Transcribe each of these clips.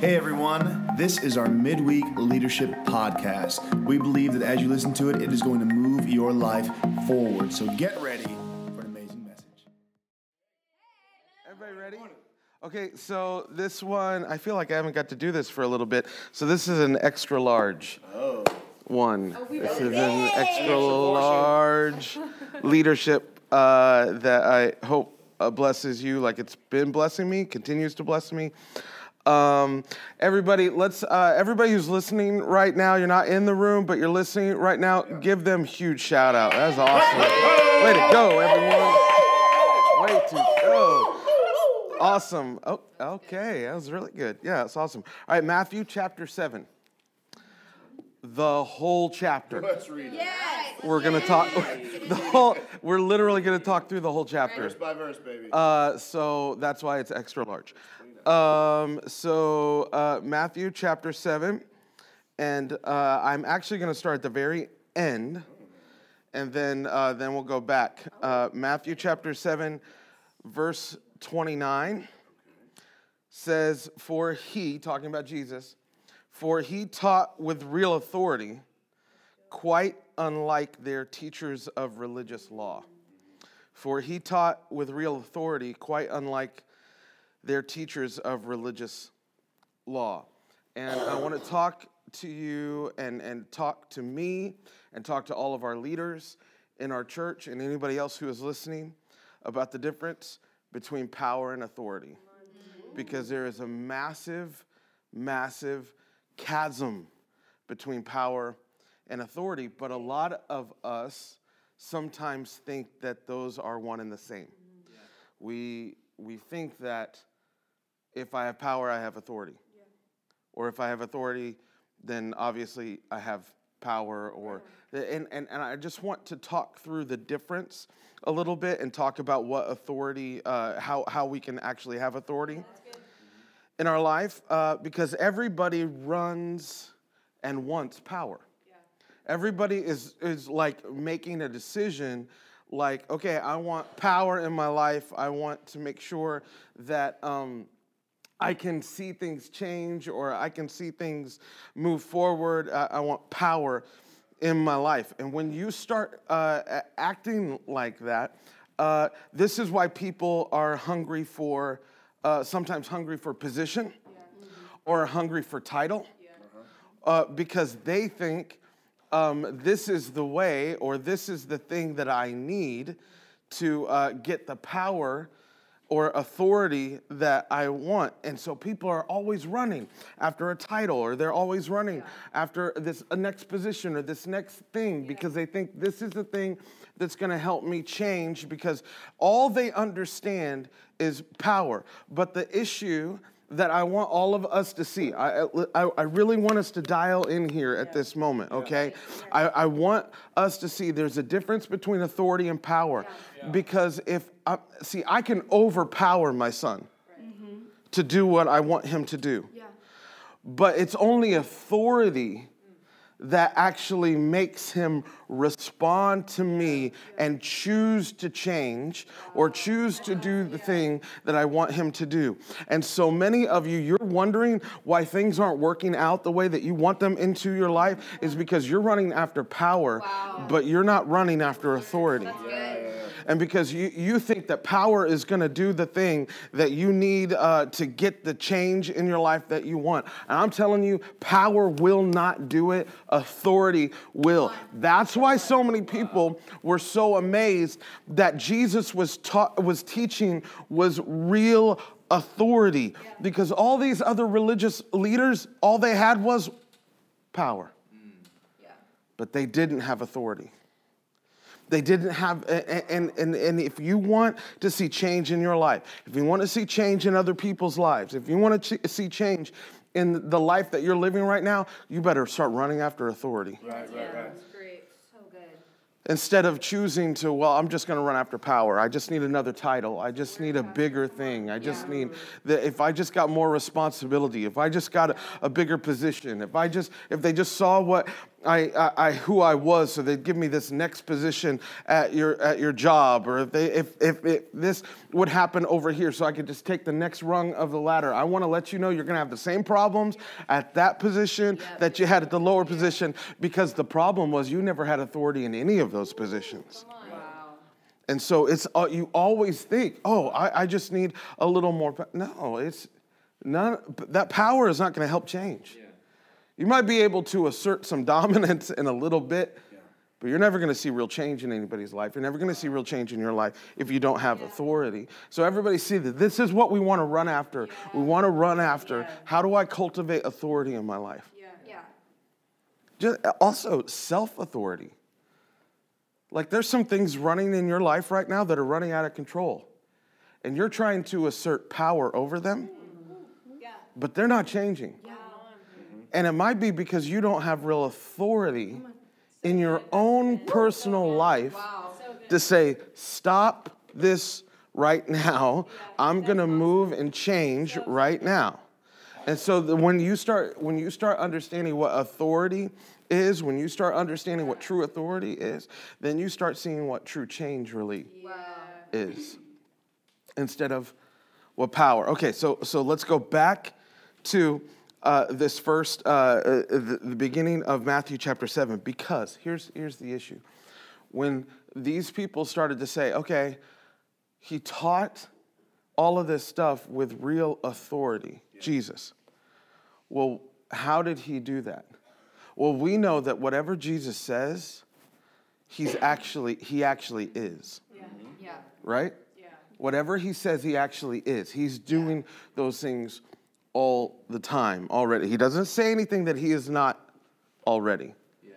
Hey everyone, this is our midweek leadership podcast. We believe that as you listen to it, it is going to move your life forward. So get ready for an amazing message. Everybody ready? Okay, so this one, I feel like I haven't got to do this for a little bit. So this is an extra large one. this is an extra large leadership uh, that I hope uh, blesses you like it's been blessing me, continues to bless me. Um, everybody, let's. Uh, everybody who's listening right now, you're not in the room, but you're listening right now. Give them huge shout out. That's awesome. Way to go, everyone. Way to go. Awesome. Oh, okay. That was really good. Yeah, that's awesome. All right, Matthew chapter 7. The whole chapter. Let's read it. Yes. We're going to talk the whole we're literally going to talk through the whole chapter. Verse by verse, baby. Uh, so that's why it's extra large. Um, so uh, Matthew chapter 7 and uh, I'm actually going to start at the very end and then uh, then we'll go back. Uh, Matthew chapter 7 verse 29 says, For he, talking about Jesus, for he taught with real authority, quite unlike their teachers of religious law. For he taught with real authority, quite unlike their teachers of religious law. And I want to talk to you and, and talk to me and talk to all of our leaders in our church and anybody else who is listening about the difference between power and authority. Because there is a massive, massive chasm between power and authority. But a lot of us sometimes think that those are one and the same. We, we think that if I have power, I have authority. Or if I have authority, then obviously I have power or and, and, and I just want to talk through the difference a little bit and talk about what authority, uh, how, how we can actually have authority in our life uh, because everybody runs and wants power. Everybody is, is like making a decision like, okay, I want power in my life. I want to make sure that um, I can see things change or I can see things move forward. I, I want power in my life. And when you start uh, acting like that, uh, this is why people are hungry for, uh, sometimes hungry for position or hungry for title uh, because they think um, this is the way or this is the thing that I need to uh, get the power or authority that I want. And so people are always running after a title or they're always running after this next position or this next thing because they think this is the thing that's going to help me change because all they understand is power. But the issue that I want all of us to see. I, I, I really want us to dial in here at this moment, okay? I, I want us to see there's a difference between authority and power. Because if, I, see, I can overpower my son to do what I want him to do. But it's only authority that actually makes him respond to me and choose to change or choose to do the thing that I want him to do. And so many of you, you're wondering why things aren't working out the way that you want them into your life is because you're running after power, but you're not running after authority and because you, you think that power is going to do the thing that you need uh, to get the change in your life that you want. And I'm telling you, power will not do it, authority will. That's why so many people were so amazed that Jesus was, taught, was teaching was real authority because all these other religious leaders, all they had was power, but they didn't have authority. They didn't have, and, and, and if you want to see change in your life, if you want to see change in other people's lives, if you want to ch- see change in the life that you're living right now, you better start running after authority. Right, right, right. That's great. So good. Instead of choosing to, well, I'm just going to run after power. I just need another title. I just need a bigger thing. I just need that. If I just got more responsibility, if I just got a, a bigger position, if I just, if they just saw what I, I, I, who I was, so they'd give me this next position at your at your job, or if they if if it, this would happen over here, so I could just take the next rung of the ladder. I want to let you know you're gonna have the same problems at that position that you had at the lower position, because the problem was you never had authority in any of those positions. Wow. And so it's uh, you always think, oh, I, I just need a little more. No, it's none. That power is not going to help change. Yeah. You might be able to assert some dominance in a little bit, yeah. but you're never going to see real change in anybody's life. You're never going to see real change in your life if you don't have yeah. authority. So everybody see that this is what we want to run after. We want to run after. How do I cultivate authority in my life? Yeah. Yeah. Just also self authority. Like there's some things running in your life right now that are running out of control. And you're trying to assert power over them, mm-hmm. but they're not changing. And it might be because you don't have real authority in your own personal life to say, stop this right now. I'm going to move and change right now. And so the, when you start when you start understanding what authority is, when you start understanding what true authority is, then you start seeing what true change really wow. is instead of what power. Okay, so, so let's go back to uh, this first, uh, uh, the, the beginning of Matthew chapter 7, because here's, here's the issue. When these people started to say, okay, he taught all of this stuff with real authority, yeah. Jesus. Well, how did he do that? Well, we know that whatever Jesus says, he's actually he actually is. Yeah. yeah. Right? Yeah. Whatever he says he actually is. He's doing yeah. those things all the time already. He doesn't say anything that he is not already. Yeah.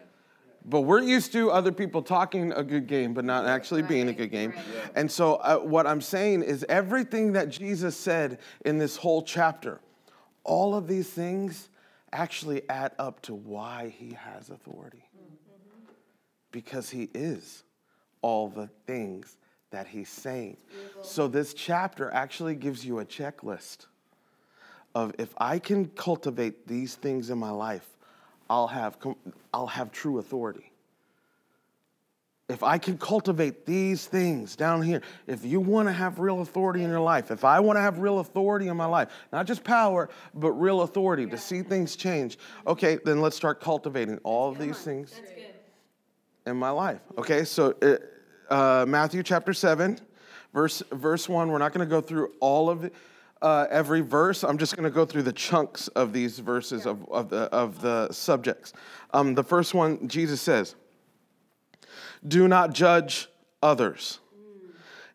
But we're used to other people talking a good game, but not actually right. being a good game. Right. And so, uh, what I'm saying is, everything that Jesus said in this whole chapter, all of these things actually add up to why he has authority. Because he is all the things that he's saying. So this chapter actually gives you a checklist of if I can cultivate these things in my life, I'll have, I'll have true authority if I can cultivate these things down here, if you want to have real authority in your life, if I want to have real authority in my life, not just power, but real authority to see things change, okay, then let's start cultivating all of these things in my life. Okay, so uh, uh, Matthew chapter 7, verse, verse 1, we're not going to go through all of it. Uh, every verse. I'm just going to go through the chunks of these verses of, of, the, of the subjects. Um, the first one, Jesus says, do not judge others,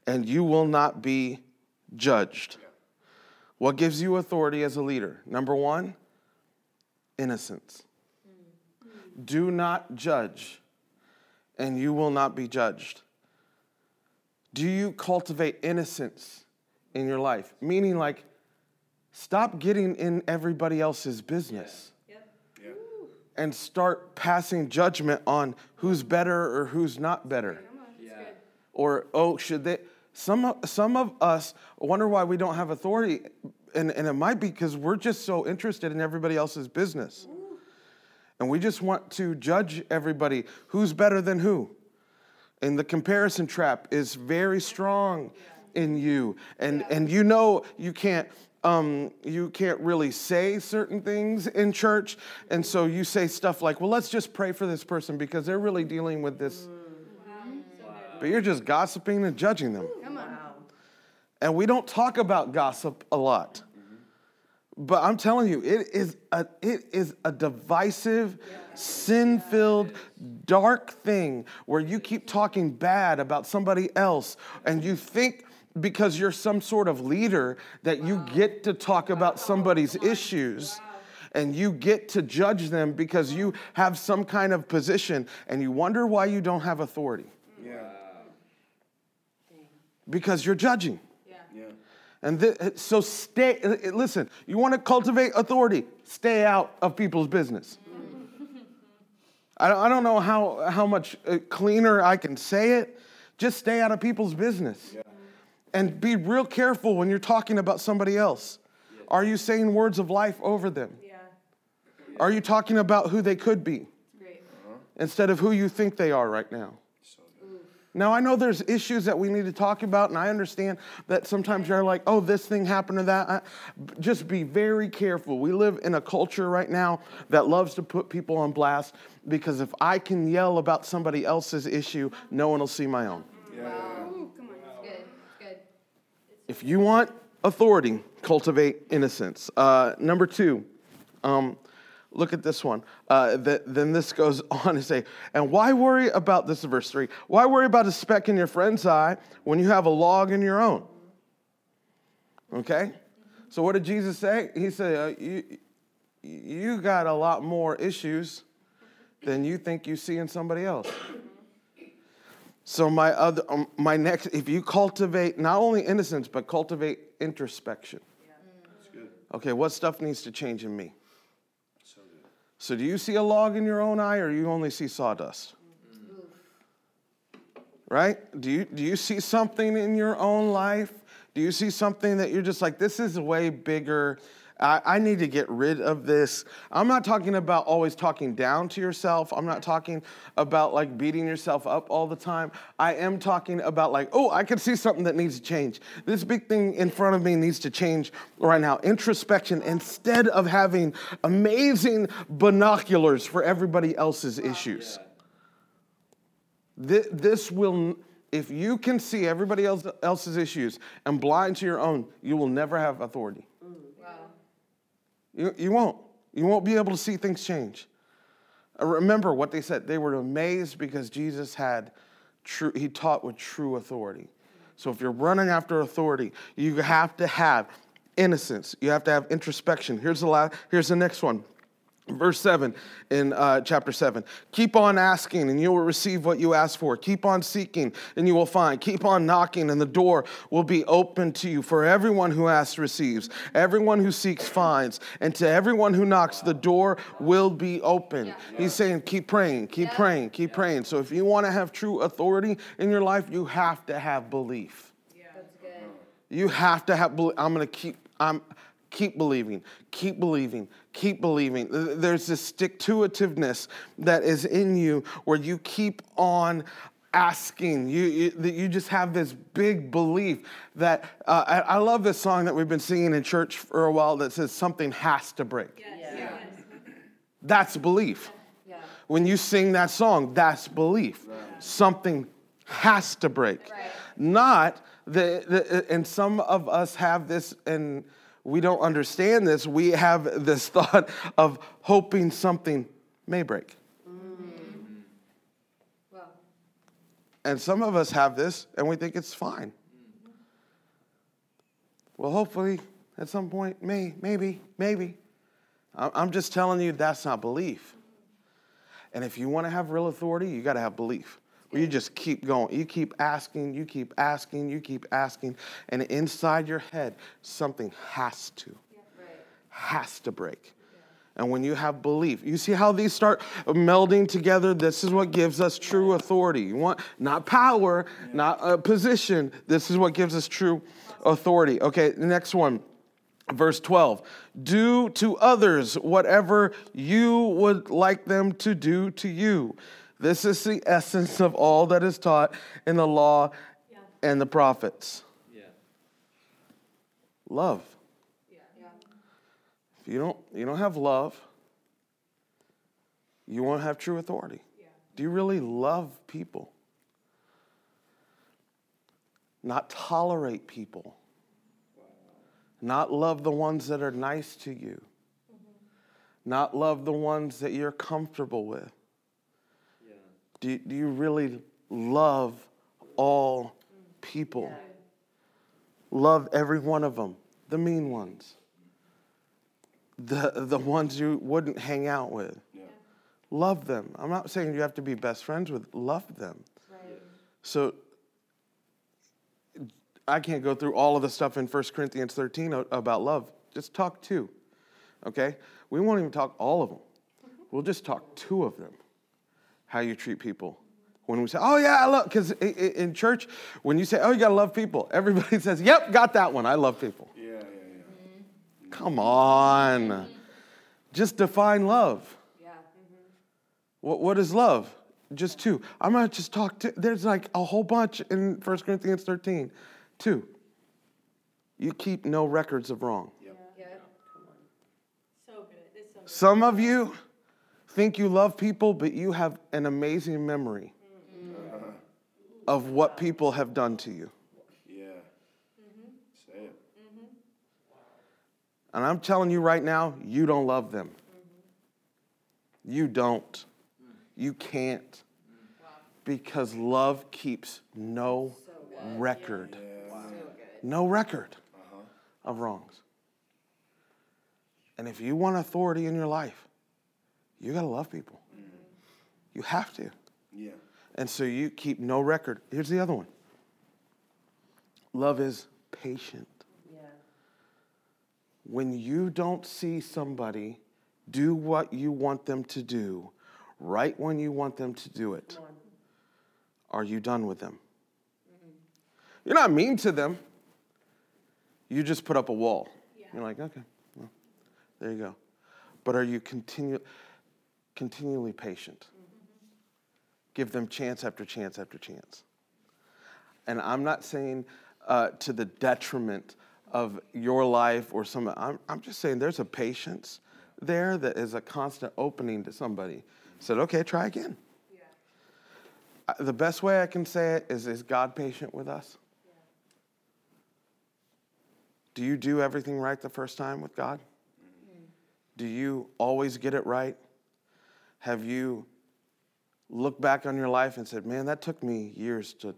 and you will not be judged. What gives you authority as a leader? Number one, innocence. Do not judge, and you will not be judged. Do you cultivate innocence in your life? Meaning, like, stop getting in everybody else's business and start passing judgment on who's better or who's not better. Yeah. Or, oh, should they? Some, some of us wonder why we don't have authority, and, and it might be because we're just so interested in everybody else's business. And we just want to judge everybody who's better than who. And the comparison trap is very strong in you. And, and you know you can't um, you can't really say certain things in church. And so you say stuff like, well, let's just pray for this person because they're really dealing with this. Wow. But you're just gossiping and judging them. And we don't talk about gossip a lot. But I'm telling you, it is a, it is a divisive, sin filled, dark thing where you keep talking bad about somebody else and you think because you're some sort of leader that you get to talk about somebody's issues and you get to judge them because you have some kind of position and you wonder why you don't have authority. Yeah. Because you're judging. Yeah. And th- so stay, listen, you want to cultivate authority, stay out of people's business. I don't know how, how much uh, cleaner I can say it. Just stay out of people's business. Yeah. And be real careful when you're talking about somebody else. Are you saying words of life over them? Yeah. Are you talking about who they could be? Great. Uh-huh. instead of who you think they are right now. Now, I know there's issues that we need to talk about, and I understand that sometimes you're like, oh, this thing happened to that. I, just be very careful. We live in a culture right now that loves to put people on blast because if I can yell about somebody else's issue, no one will see my own. Ooh, come on. It's good. It's good. If you want authority, cultivate innocence. Uh, number two, um, look at this one. Uh, th- then this goes on to say, and why worry about this verse three? Why worry about a speck in your friend's eye when you have a log in your own? Okay? So what did Jesus say? He said, uh, you, you got a lot more issues than you think you see in somebody else. So my other, um, my next, if you cultivate not only innocence but cultivate introspection. Yeah. Okay, what stuff needs to change in me? So do you see a log in your own eye, or you only see sawdust? Right? Do you do you see something in your own life? Do you see something that you're just like, this is way bigger? I, I need to get rid of this. I'm not talking about always talking down to yourself. I'm not talking about like beating yourself up all the time. I am talking about like, oh, I can see something that needs to change. This big thing in front of me needs to change right now. Introspection instead of having amazing binoculars for everybody else's issues. Thi- This will, if you can see everybody else, else's issues and blind to your own, you will never have authority. You, you won't. You won't be able to see things change. Uh, Remember what they said. They were amazed because Jesus had true, he taught with true authority. So if you're running after authority, you have to have innocence. You have to have introspection. Here's the last, here's the next one. Verse 7 in uh, chapter 7. Keep on asking and you will receive what you ask for. Keep on seeking and you will find. Keep on knocking and the door will be open to you. For everyone who asks receives, everyone who seeks finds, and to everyone who knocks, the door will be open. He's saying, keep praying, keep praying, keep praying. So if you want to have true authority in your life, you have to have belief. That's good. You have to have. bel- I'm gonna keep. I'm keep believing. Keep believing. Keep believing. There's this stick to itiveness that is in you where you keep on asking. You you, that you just have this big belief that uh, I, I love this song that we've been singing in church for a while that says something has to break. Yes. That's belief. Yeah. When you sing that song, that's belief. Something has to break. Right. Not the, the, and some of us have this, and we don't understand this. We have this thought of hoping something may break. Well, And some of us have this, and we think it's fine. Well, hopefully, at some point, may, maybe, maybe. I'm just telling you that's not belief. And if you want to have real authority, you got to have belief. You just keep going. You keep asking, you keep asking, you keep asking. And inside your head, something has to, has to break. And when you have belief, you see how these start melding together? This is what gives us true authority. You want not power, not a position. This is what gives us true authority. Okay, the next one. Verse 12, do to others whatever you would like them to do to you. This is the essence of all that is taught in the law and the prophets. Yeah. Love. Yeah. If you don't, you don't have love, you won't have true authority. Do you really love people? Not tolerate people. Not love the ones that are nice to you. Mm-hmm. Not love the ones that you're comfortable with. Do you, do you really love all people? Love every one of them, the mean ones, the, the ones you wouldn't hang out with. Love them. I'm not saying you have to be best friends with, love them. Right. So I can't go through all of the stuff in 1 Corinthians 13 about love. Just talk two, okay? We won't even talk all of them. We'll just talk two of them. How you treat people. When we say, oh yeah, I love, because in church, when you say, oh, you gotta love people, everybody says, yep, got that one. I love people. Yeah, yeah, yeah. Come on. Just define love. Yeah. mhm. What, what is love? Just two. I'm going to just talk to, there's like a whole bunch in 1 Corinthians 13. Two. You keep no records of wrong. Yep. So good. It's so good. Some of you think you love people, but you have an amazing memory mm-hmm. of what people have done to you. Yeah. Mm-hmm. Say it. And I'm telling you right now, you don't love them. Mm-hmm. You don't. Mm. You can't. Mm. Because love keeps no record. No record uh-huh. of wrongs. And if you want authority in your life, you got to love people. You have to. Yeah. And so you keep no record. Here's the other one love is patient. Yeah. When you don't see somebody do what you want them to do, right when you want them to do it, are you done with them? Mm-hmm. You're not mean to them. You just put up a wall. You're like, okay, well, there you go. But are you continu- continually patient? Give them chance after chance after chance. And I'm not saying uh, to the detriment of your life or some, I'm, I'm just saying there's a patience there that is a constant opening to somebody. Said, okay, try again. Uh, The best way I can say it is Is God patient with us? Do you do everything right the first time with God? Do you always get it right? Have you looked back on your life and said, man, that took me years to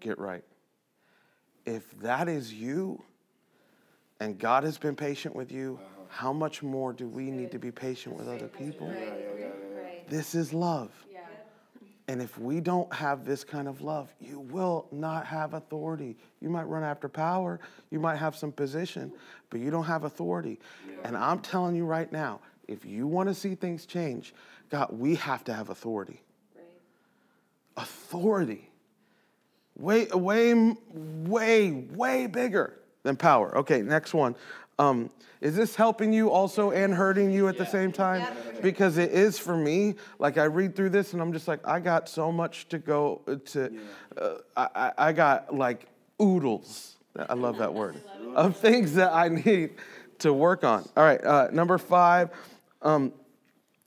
get right? If that is you and God has been patient with you, how much more do we need to be patient with other people? Right. Right. This is love. Yeah. And if we don't have this kind of love, you will not have authority. You might run after power, you might have some position, but you don't have authority. And I'm telling you right now, if you want to see things change, God, we have to have authority. Right. Authority. Way, way, way, way bigger than power. Okay, next one. Um, is this helping you also and hurting you at the same time? Because it is for me. Like I read through this and I'm just like, I got so much to go to. Uh, I, I- I got like oodles. I love that word of things that I need to work on. All right, uh, number five. Um,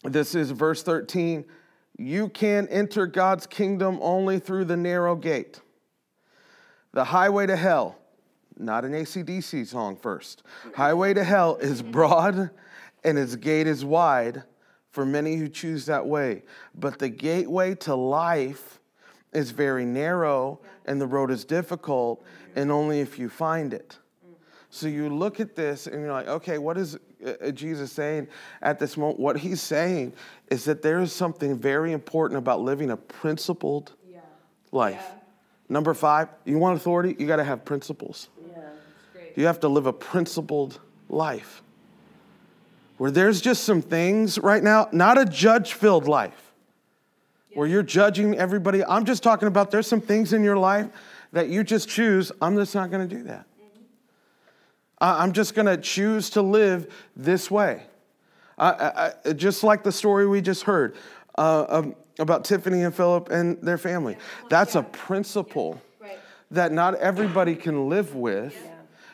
this is verse 13. You can enter God's kingdom only through the narrow gate. The highway to hell, not an AC/DC song first. Highway to hell is broad and its gate is wide for many who choose that way. But the gateway to life is very narrow and the road is difficult, and only if you find it. So you look at this and you're like, okay, what is uh, Jesus saying at this moment? What he's saying is that there is something very important about living a principled Yeah. life. Number five, you want authority? You got to have principles. Yeah. Great. You have to live a principled life where there's just some things right now, not a judge filled life where you're judging everybody. I'm just talking about there's some things in your life that you just choose, I'm just not going to do that. I'm just going to choose to live this way. I, I, just like the story we just heard uh, um, about Tiffany and Philip and their family. That's a principle that not everybody can live with.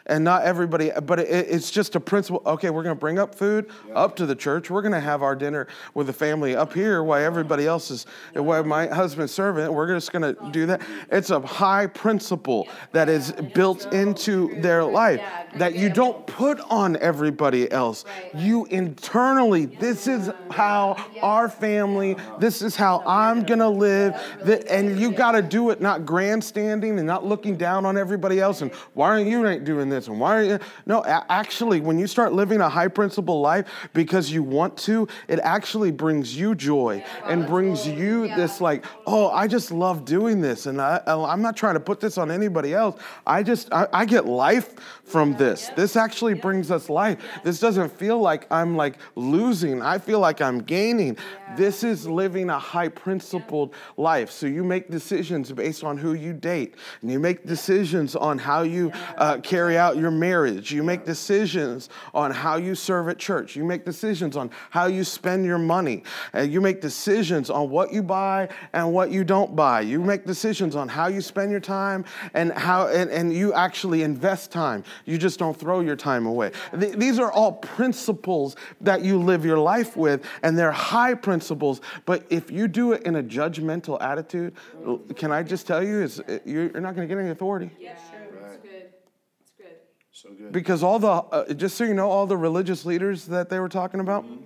And not everybody, but it, it's just a principle. Okay, we're going to bring up food up to the church. We're going to have our dinner with the family up here while everybody else is, while my husband's serving. We're just going to do that. It's a high principle that is built into their life that you don't put on everybody else. You internally, this is how our family, this is how I'm going to live. And you got to do it not grandstanding and not looking down on everybody else and why aren't you doing this and why are you no actually when you start living a high principle life because you want to it actually brings you joy and brings you this like oh i just love doing this. And I, i'm not trying to put this on anybody else. I just i, I get life from this. this actually brings us life. This doesn't feel like i'm like losing. I feel like i'm gaining. This is living a high principled life. So you make decisions based on who you date. And you make decisions on how you uh, carry out about your marriage. You make decisions on how you serve at church. You make decisions on how you spend your money. And you make decisions on what you buy and what you don't buy. You make decisions on how you spend your time and how and, and you actually invest time. You just don't throw your time away. Th- these are all principles that you live your life with, and they're high principles. But if you do it in a judgmental attitude, can I just tell you, is uh, you're not going to get any authority that's good. That's good. So good. Because all the, uh, just so you know, all the religious leaders that they were talking about, mm-hmm.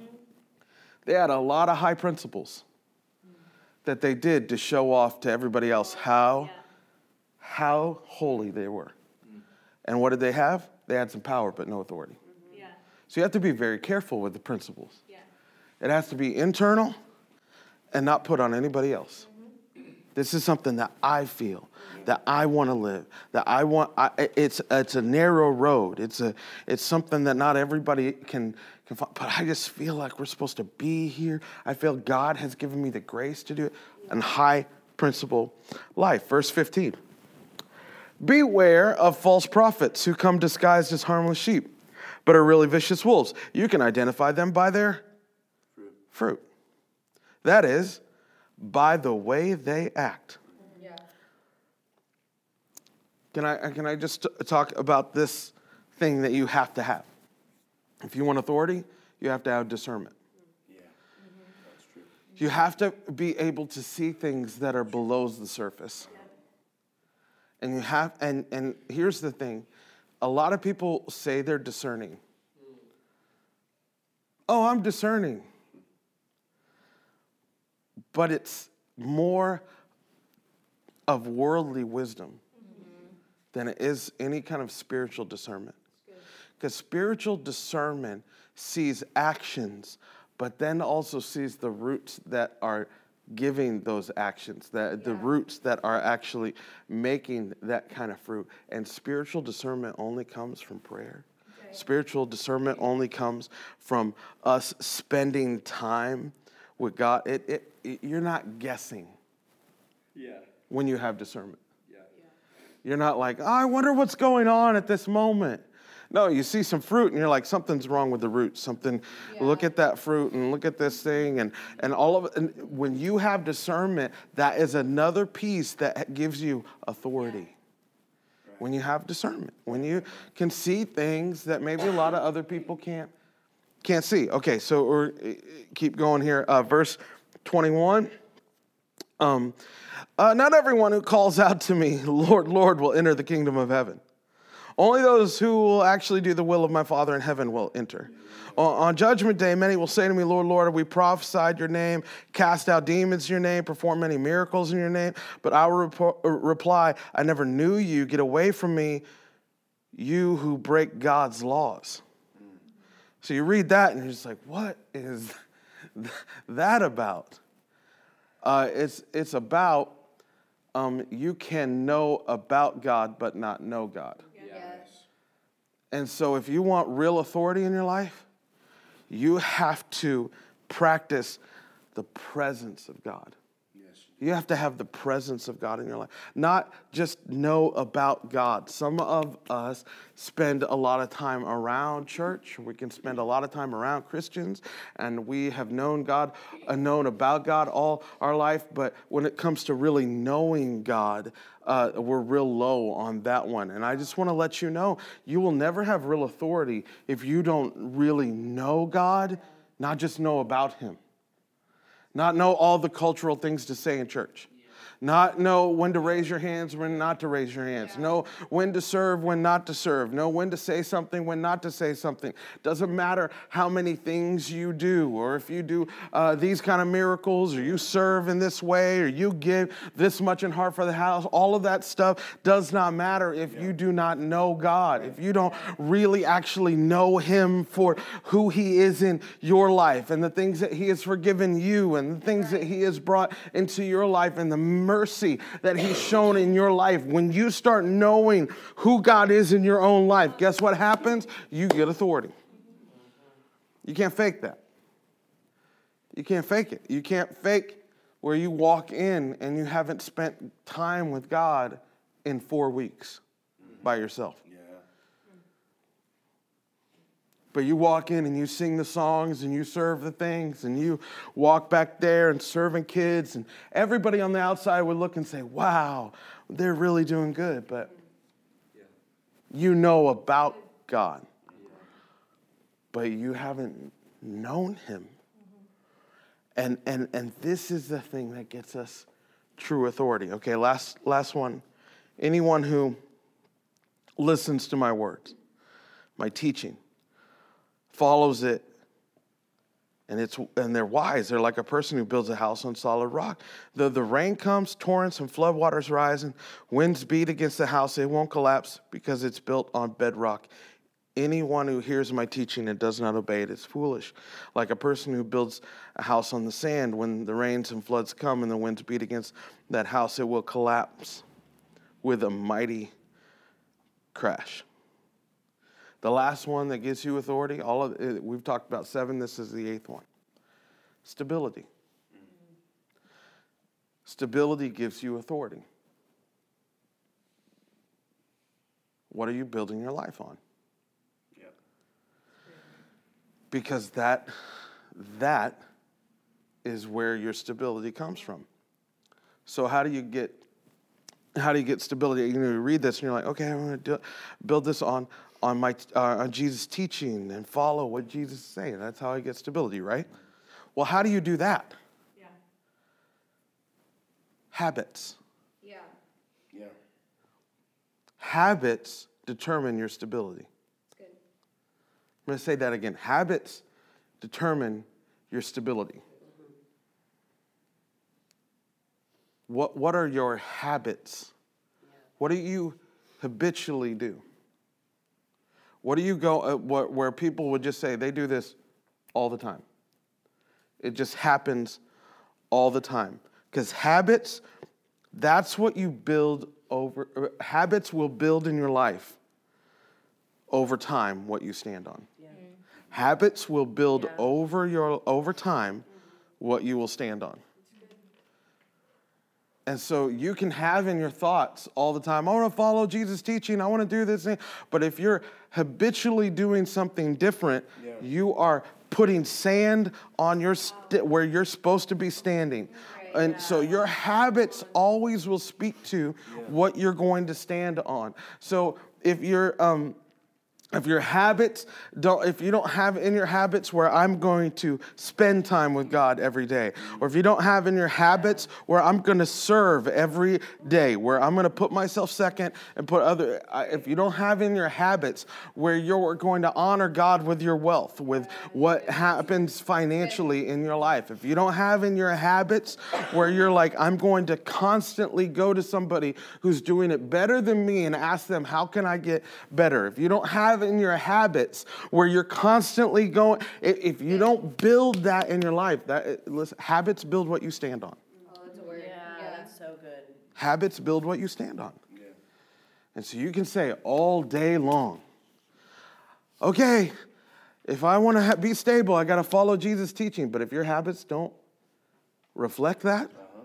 they had a lot of high principles that they did to show off to everybody else how, how holy they were. Mm. And what did they have? They had some power, but no authority. Mm-hmm. Yeah, So you have to be very careful with the principles. yeah. It has to be internal and not put on anybody else. This is something that I feel, that I want to live, that I want. I, it's it's a narrow road. It's a it's something that not everybody can can. Find, but I just feel like we're supposed to be here. I feel God has given me the grace to do it. And high principle life. Verse fifteen. Beware of false prophets who come disguised as harmless sheep, but are really vicious wolves. You can identify them by their fruit. That is, by the way they act. Yeah. Can I, uh, can I just talk about this thing that you have to have? If you want authority, you have to have discernment. Yeah. Mm-hmm. That's true. You have to be able to see things that are below the surface. And you have and and here's the thing. A lot of people say they're discerning. Hmm. Oh, I'm discerning. But it's more of worldly wisdom than it is any kind of spiritual discernment. Because spiritual discernment sees actions, but then also sees the roots that are giving those actions, that the roots that are actually making that kind of fruit. And spiritual discernment only comes from prayer. Spiritual discernment only comes from us spending time with God. It, it, it- you're not guessing Yeah. when you have discernment. Yeah. You're not like, oh, I wonder what's going on at this moment. No, you see some fruit and you're like, something's wrong with the root. Something, look at that fruit and look at this thing. And, and all of it. And when you have discernment, that is another piece that gives you authority. When you have discernment, when you can see things that maybe a lot of other people can't can't see. Okay, so we're, keep going here. Uh, verse 21. Um, uh, not everyone who calls out to me, Lord, Lord, will enter the kingdom of heaven. Only those who will actually do the will of my Father in heaven will enter. On, judgment day, many will say to me, Lord, Lord, we prophesied your name, cast out demons in your name, performed many miracles in your name. But I will repo- uh, reply, I never knew you. Get away from me, you who break God's laws. So you read that and you're just like, what is that about? Uh, it's, it's about um, you can know about God but not know God. Yes. And so if you want real authority in your life, you have to practice the presence of God. You have to have the presence of God in your life, not just know about God. Some of us spend a lot of time around church. We can spend a lot of time around Christians, and we have known God, uh, known about God all our life. But when it comes to really knowing God, uh, we're real low on that one. And I just want to let you know, you will never have real authority if you don't really know God, not just know about Him not know all the cultural things to say in church. Not know when to raise your hands, when not to raise your hands. Know when to serve, when not to serve. Know when to say something, when not to say something. Doesn't matter how many things you do, or if you do uh, these kind of miracles, or you serve in this way, or you give this much in heart for the house. All of that stuff does not matter if you do not know God. If you don't really actually know Him for who He is in your life, and the things that He has forgiven you, and the things that He has brought into your life, and the mercy that He's shown in your life, when you start knowing who God is in your own life, guess what happens? You get authority. You can't fake that. You can't fake it. You can't fake where you walk in and you haven't spent time with God in four weeks by yourself. Yeah. But you walk in and you sing the songs and you serve the things and you walk back there and serving kids and everybody on the outside would look and say, "Wow, they're really doing good." But you know about God. But you haven't known him. And and and this is the thing that gets us true authority. Okay, last last one. Anyone who listens to my words, my teaching, follows it, and it's and they're wise. They're like a person who builds a house on solid rock. The the rain comes, torrents and floodwaters rise, and winds beat against the house. It won't collapse because it's built on bedrock. Anyone who hears my teaching and does not obey it is foolish. Like a person who builds a house on the sand, when the rains and floods come and the winds beat against that house, it will collapse with a mighty crash. The last one that gives you authority, all of it, we've talked about seven, this is the eighth one. Stability. Stability gives you authority. What are you building your life on? Because that that is where your stability comes from. So how do you get how do you get stability? You know, you read this and you're like, okay, I'm going to build this on on my uh, on Jesus' teaching and follow what Jesus is saying. That's how I get stability, right? Well, how do you do that? Yeah. Habits. Yeah. Yeah. Habits determine your stability. It's good. I'm going to say that again. Habits determine your stability. What, what are your habits? What do you habitually do? What do you go, uh, what, where people would just say they do this all the time? It just happens all the time. Because habits, that's what you build over, uh, habits will build in your life over time what you stand on. Habits will build over your over time what you will stand on. And so you can have in your thoughts all the time, I want to follow Jesus' teaching, I want to do this thing. But if you're habitually doing something different, Yeah. you are putting sand on your st- where you're supposed to be standing. Right. And so your habits always will speak to what you're going to stand on. So if you're um, if your habits don't if you don't have in your habits where i'm going to spend time with god every day or if you don't have in your habits where i'm going to serve every day where i'm going to put myself second and put other if you don't have in your habits where you're going to honor god with your wealth with what happens financially in your life if you don't have in your habits where you're like i'm going to constantly go to somebody who's doing it better than me and ask them how can i get better? If you don't have in your habits where you're constantly going if you don't build that in your life that eh, listen, habits build what you stand on. Oh, that's a word. Yeah, that's so good. habits build what you stand on. And so you can say all day long okay if i want to ha- be stable i got to follow jesus teaching. But if your habits don't reflect that uh-huh.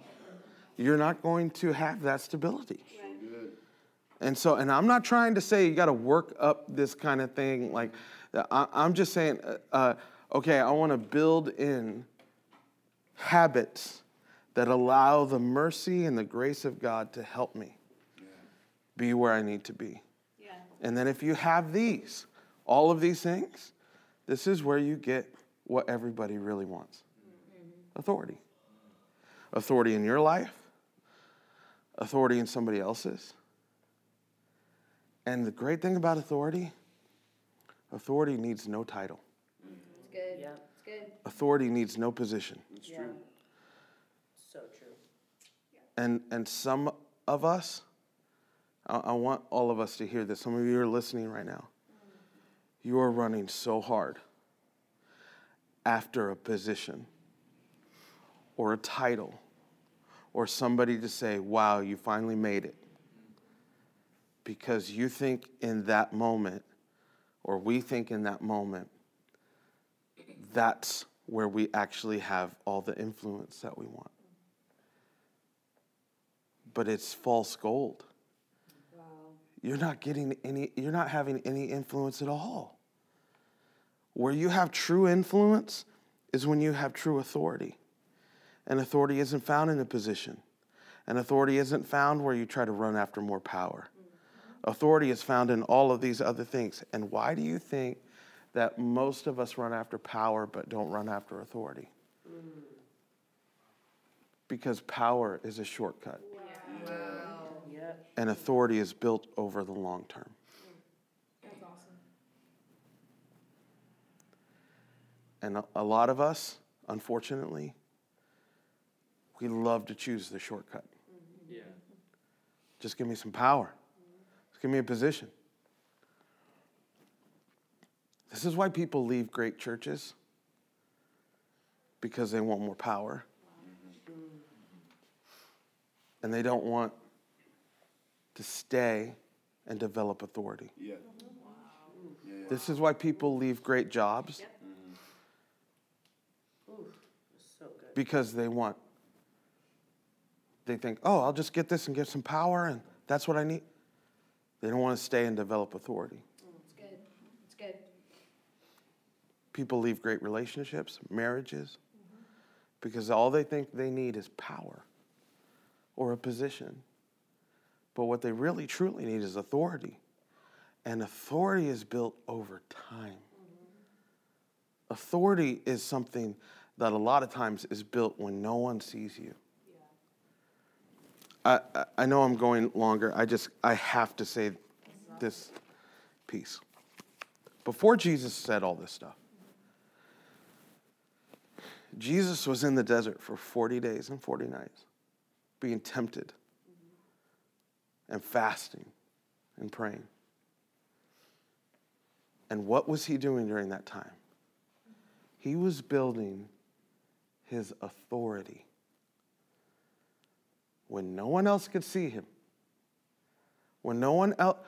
you're not going to have that stability and so, and I'm not trying to say you got to work up this kind of thing. Like, I, I'm just saying, uh, uh, okay, I want to build in habits that allow the mercy and the grace of God to help me be where I need to be. Yeah. And then if you have these, all of these things, this is where you get what everybody really wants authority. Authority in your life, authority in somebody else's. And the great thing about authority, authority needs no title. It's good. Yeah. It's good. Authority needs no position. It's Yeah. true. So true. And and some of us, I, I want all of us to hear this. Some of you are listening right now. Mm. You are running so hard after a position or a title or somebody to say, wow, you finally made it. Because you think in that moment, or we think in that moment, that's where we actually have all the influence that we want. But it's false gold. Wow. You're not getting any, you're not having any influence at all. Where you have true influence is when you have true authority. And authority isn't found in a position. And authority isn't found where you try to run after more power. Authority is found in all of these other things. And why do you think that most of us run after power but don't run after authority? Because power is a shortcut. Yep. And authority is built over the long term. That's awesome. And a, a lot of us, unfortunately, we love to choose the shortcut. Yeah. Just give me some power. Just give me a position. This is why people leave great churches because they want more power. And they don't want to stay and develop authority. Yeah. This is why people leave great jobs mm-hmm. So good. because they want they think, "Oh, I'll just get this and get some power and that's what I need." They don't want to stay and develop authority. It's good. It's good. People leave great relationships, marriages, mm-hmm. because all they think they need is power or a position. But what they really truly need is authority. And authority is built over time. Mm-hmm. Authority is something that a lot of times is built when no one sees you. I, I- know I'm going longer. I just, I have to say this piece. Before Jesus said all this stuff, Jesus was in the desert for 40 days and 40 nights, being tempted and fasting and praying. And what was he doing during that time? He was building his authority when no one else could see him. When no one else,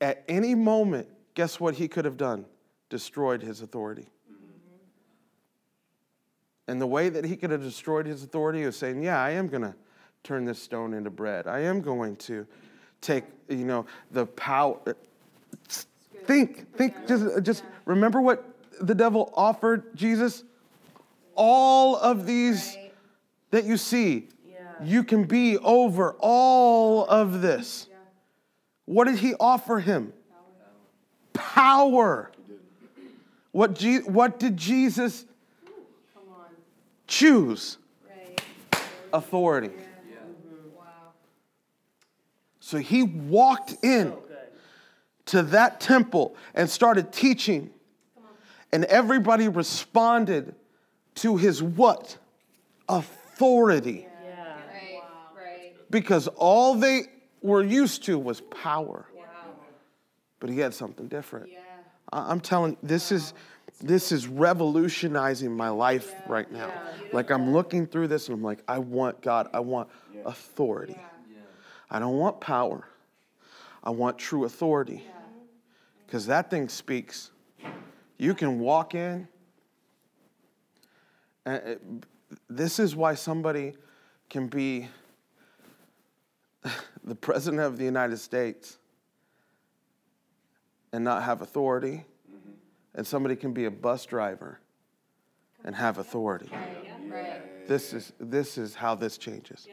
at any moment, guess what he could have done? Destroyed his authority. And the way that he could have destroyed his authority was saying, Yeah, I am going to turn this stone into bread. I am going to take, you know, the power. Uh, think, think, just, uh, just remember what the devil offered Jesus? All of these Right. that you see, Yeah. You can be over all of this. What did he offer him? Power. What, Je- what did Jesus choose? Authority. So he walked in to that temple and started teaching. And everybody responded to his what? Authority. Yeah. Right. Right. Because all they were used to was power. Wow. But he had something different. Yeah. I- I'm telling this is this is revolutionizing my life right now. Like I'm looking through this and I'm like, I want God, I want authority. I don't want power. I want true authority. Because that thing speaks. You can walk in. And it- this is why somebody can be the president of the United States and not have authority, and somebody can be a bus driver and have authority. Right. This is, this is how this changes.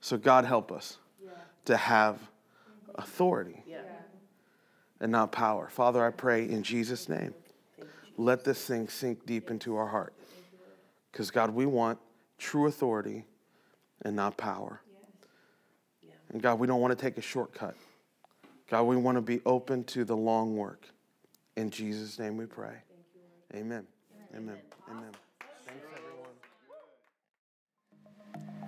So, God help us to have authority Yeah. and not power. Father, I pray in Jesus' name, let this thing sink deep into our heart. Because, God, we want true authority and not power. And, God, we don't want to take a shortcut. God, we want to be open to the long work. In Jesus' name we pray. Amen. Amen. Amen. Thanks, everyone.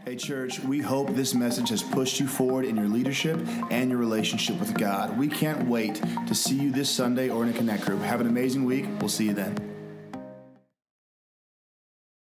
Hey, church, we hope this message has pushed you forward in your leadership and your relationship with God. We can't wait to see you this Sunday or in a Connect group. Have an amazing week. We'll see you then.